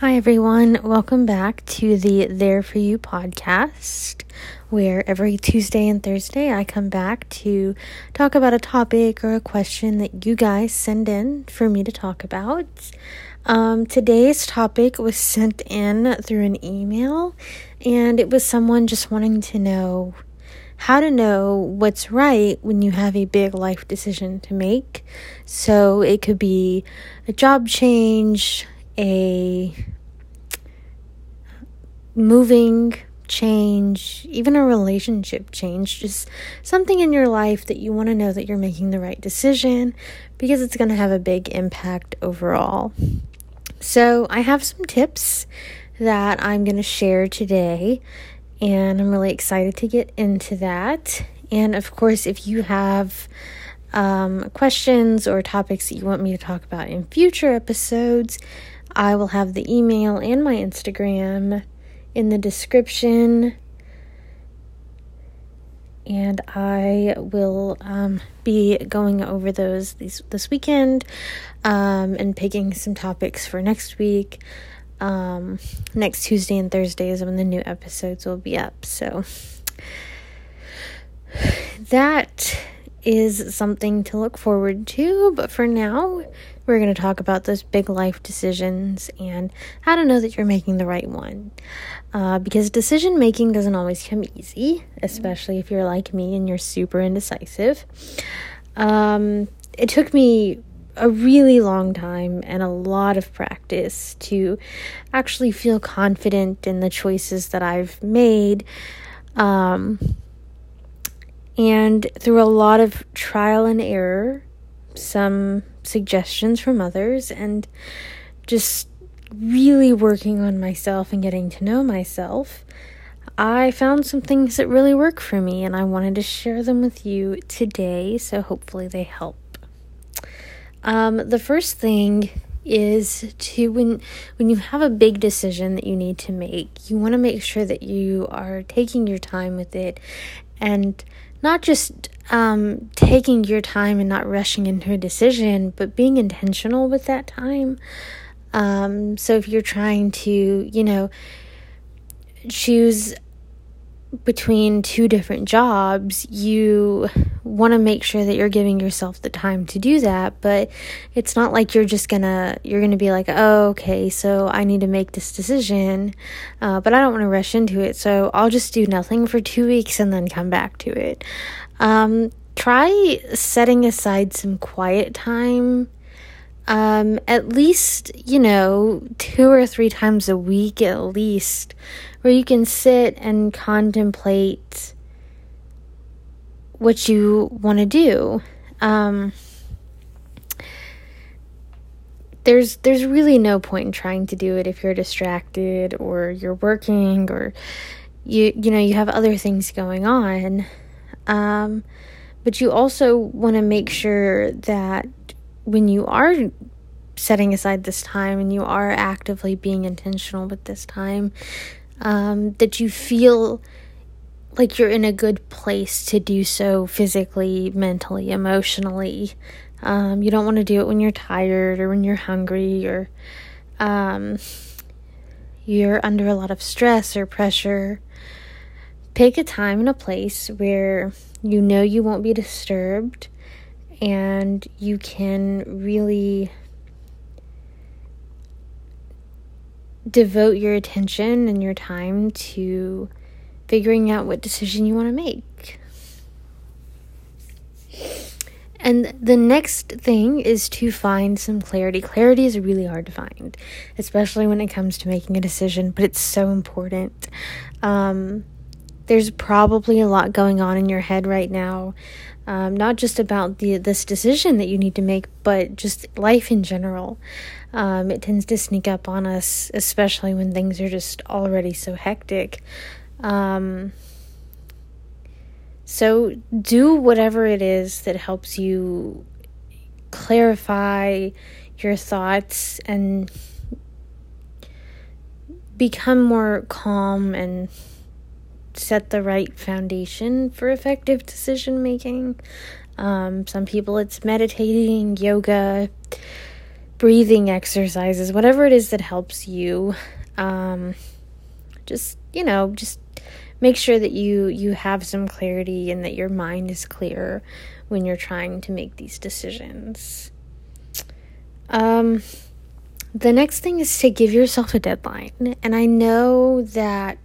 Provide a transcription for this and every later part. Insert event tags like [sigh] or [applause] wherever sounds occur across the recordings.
Hi, everyone. Welcome back to the There For You podcast, where every Tuesday and Thursday I come back to talk about a topic or a question that you guys send in for me to talk about. Um, today's topic was sent in through an email, and it was someone just wanting to know how to know what's right when you have a big life decision to make. So it could be a job change, a moving change, even a relationship change, just something in your life that you want to know that you're making the right decision because it's going to have a big impact overall. So, I have some tips that I'm going to share today, and I'm really excited to get into that. And of course, if you have um, questions or topics that you want me to talk about in future episodes, I will have the email and my Instagram in the description. And I will um, be going over those these, this weekend um, and picking some topics for next week. Um, next Tuesday and Thursday is when the new episodes will be up. So [sighs] that is something to look forward to. But for now, we're going to talk about those big life decisions and how to know that you're making the right one. Uh, because decision making doesn't always come easy, especially if you're like me and you're super indecisive. Um, it took me a really long time and a lot of practice to actually feel confident in the choices that I've made. Um, and through a lot of trial and error, some suggestions from others, and just really working on myself and getting to know myself, I found some things that really work for me, and I wanted to share them with you today, so hopefully they help. Um, the first thing is to when when you have a big decision that you need to make you want to make sure that you are taking your time with it and not just um, taking your time and not rushing into a decision, but being intentional with that time. Um, so if you're trying to, you know, choose between two different jobs, you want to make sure that you're giving yourself the time to do that, but it's not like you're just gonna you're gonna be like, oh, okay, so I need to make this decision, uh, but I don't want to rush into it, so I'll just do nothing for two weeks and then come back to it. Um, try setting aside some quiet time. Um, at least, you know, two or three times a week at least, where you can sit and contemplate what you want to do. Um, there's there's really no point in trying to do it if you're distracted or you're working or you you know you have other things going on. Um, but you also want to make sure that when you are setting aside this time and you are actively being intentional with this time, um, that you feel like you're in a good place to do so physically, mentally, emotionally. Um, you don't want to do it when you're tired or when you're hungry or um, you're under a lot of stress or pressure. Pick a time and a place where you know you won't be disturbed and you can really devote your attention and your time to figuring out what decision you want to make. And the next thing is to find some clarity. Clarity is really hard to find, especially when it comes to making a decision, but it's so important. Um, there's probably a lot going on in your head right now, um, not just about the this decision that you need to make, but just life in general. Um, it tends to sneak up on us, especially when things are just already so hectic. Um, so do whatever it is that helps you clarify your thoughts and become more calm and set the right foundation for effective decision making. Um, some people it's meditating, yoga, breathing exercises, whatever it is that helps you. Um, just, you know, just make sure that you you have some clarity and that your mind is clear when you're trying to make these decisions. Um, the next thing is to give yourself a deadline. And I know that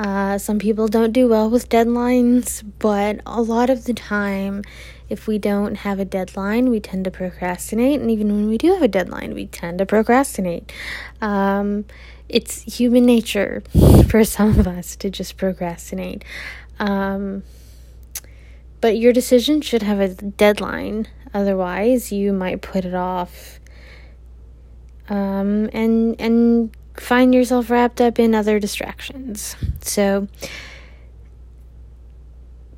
uh, some people don't do well with deadlines, but a lot of the time, if we don't have a deadline, we tend to procrastinate. And even when we do have a deadline, we tend to procrastinate. Um, it's human nature [laughs] for some of us to just procrastinate. Um, but your decision should have a deadline. Otherwise, you might put it off um, and and find yourself wrapped up in other distractions. So,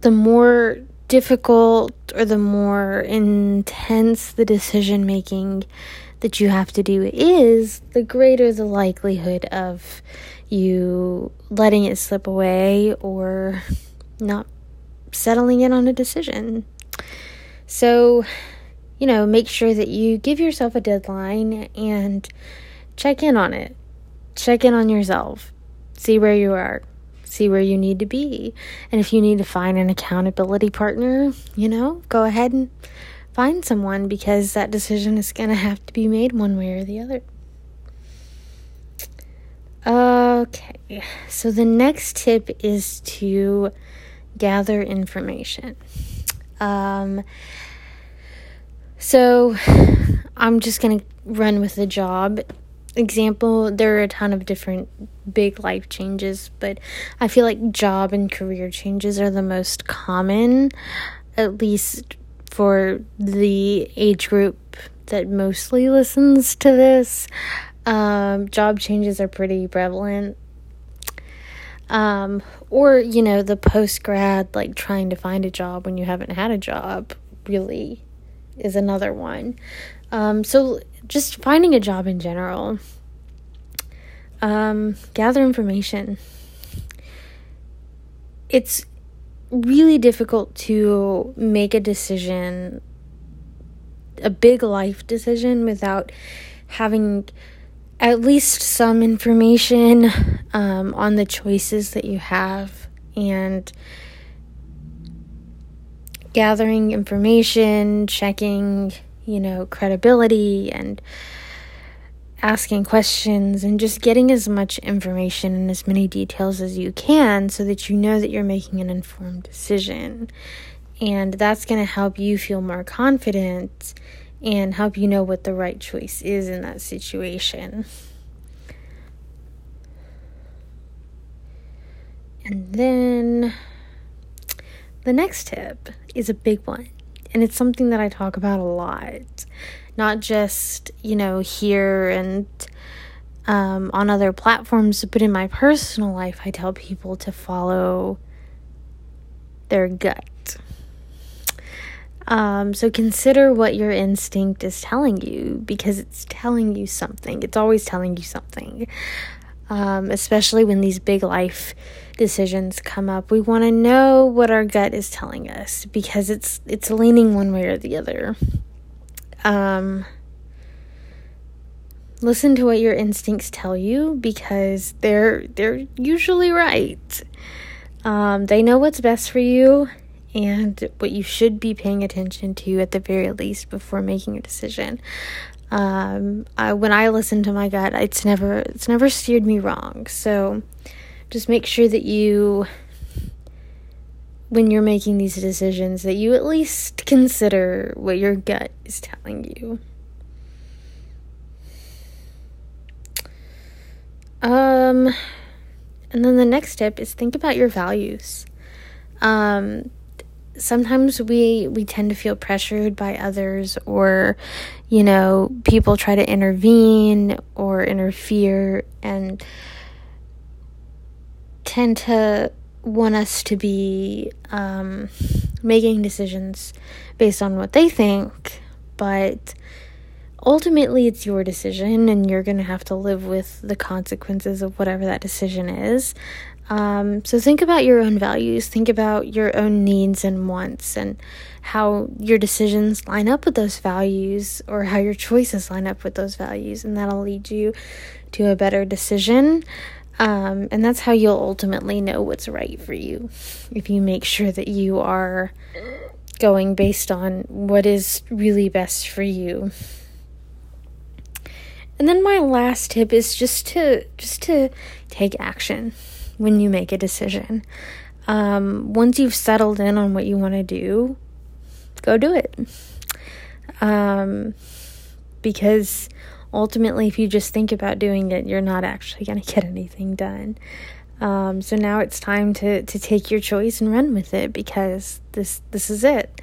the more difficult or the more intense the decision making that you have to do is, the greater the likelihood of you letting it slip away or not settling in on a decision. So, you know, make sure that you give yourself a deadline and check in on it. Check in on yourself. See where you are. See where you need to be. And if you need to find an accountability partner, you know, go ahead and find someone because that decision is going to have to be made one way or the other. Okay, so the next tip is to gather information. Um, so I'm just going to run with the job example. There are a ton of different big life changes, but I feel like job and career changes are the most common, at least for the age group that mostly listens to this. Um, job changes are pretty prevalent um, or, you know, the post grad, like trying to find a job when you haven't had a job, really is another one. Um, so, just finding a job in general. Um, gather information. It's really difficult to make a decision, a big life decision, without having at least some information um, on the choices that you have and gathering information, checking, you know, credibility and asking questions and just getting as much information and as many details as you can so that you know that you're making an informed decision. And that's going to help you feel more confident and help you know what the right choice is in that situation. And then the next tip is a big one, and it's something that I talk about a lot, not just, you know, here and um, on other platforms, but in my personal life, I tell people to follow their gut. Um, so consider what your instinct is telling you because it's telling you something. It's always telling you something. Um, especially when these big life decisions come up, we want to know what our gut is telling us because it's it's leaning one way or the other. Um, listen to what your instincts tell you because they're they're usually right. Um, they know what's best for you and what you should be paying attention to at the very least before making a decision. Um, I, when I listen to my gut, it's never it's never steered me wrong. So just make sure that you when you're making these decisions that you at least consider what your gut is telling you. Um and then the next step is think about your values. Um sometimes we we tend to feel pressured by others or you know people try to intervene or interfere and tend to want us to be um, making decisions based on what they think but ultimately it's your decision and you're going to have to live with the consequences of whatever that decision is Um, so think about your own values, think about your own needs and wants, and how your decisions line up with those values, or how your choices line up with those values, and that'll lead you to a better decision. Um, and that's how you'll ultimately know what's right for you. If you make sure that you are going based on what is really best for you. And then my last tip is just to just to take action when you make a decision. Um, once you've settled in on what you want to do, go do it. Um, because ultimately, if you just think about doing it, you're not actually going to get anything done. Um, so now it's time to to take your choice and run with it because this this is it.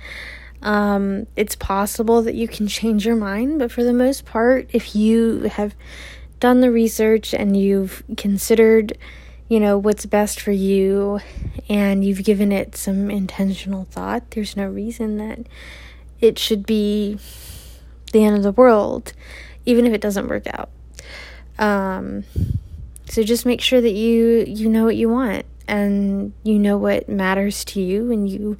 Um, it's possible that you can change your mind, but for the most part, if you have done the research and you've considered, you know, what's best for you and you've given it some intentional thought, there's no reason that it should be the end of the world, even if it doesn't work out. Um, so just make sure that you you know what you want and you know what matters to you and you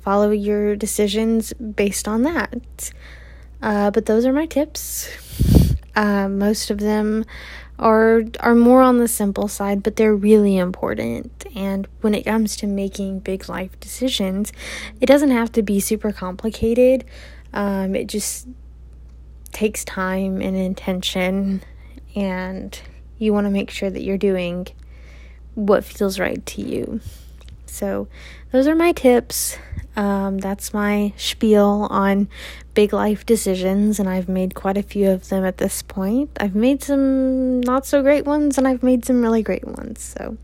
follow your decisions based on that. Uh, but those are my tips. Uh, most of them are are more on the simple side, but they're really important. And when it comes to making big life decisions, it doesn't have to be super complicated. Um, it just takes time and intention, and you want to make sure that you're doing what feels right to you. So, those are my tips. Um, that's my spiel on big life decisions, and I've made quite a few of them at this point. I've made some not so great ones, and I've made some really great ones. So,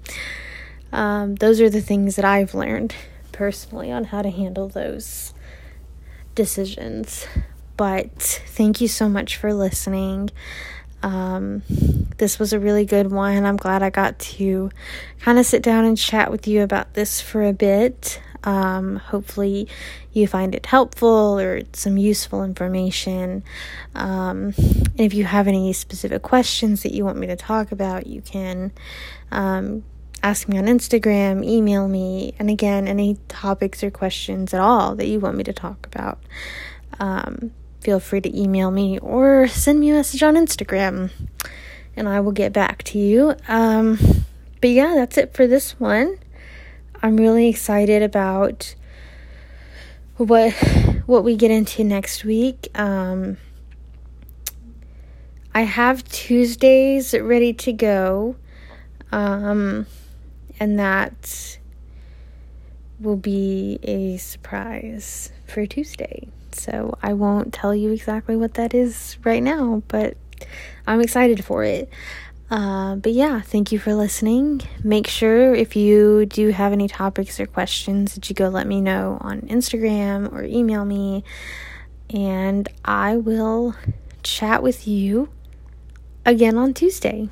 um, those are the things that I've learned personally on how to handle those decisions. But thank you so much for listening. Um, this was a really good one. I'm glad I got to kind of sit down and chat with you about this for a bit. Um, hopefully, you find it helpful or some useful information. Um, and if you have any specific questions that you want me to talk about, you can um, ask me on Instagram, email me, and again, any topics or questions at all that you want me to talk about. Feel free to email me or send me a message on Instagram, and I will get back to you. Um, but yeah, that's it for this one. I'm really excited about what what we get into next week. Um, I have Tuesdays ready to go, um, and that will be a surprise for Tuesday. So I won't tell you exactly what that is right now, but I'm excited for it. Uh, but yeah, thank you for listening. Make sure if you do have any topics or questions that you go let me know on Instagram or email me, and I will chat with you again on Tuesday.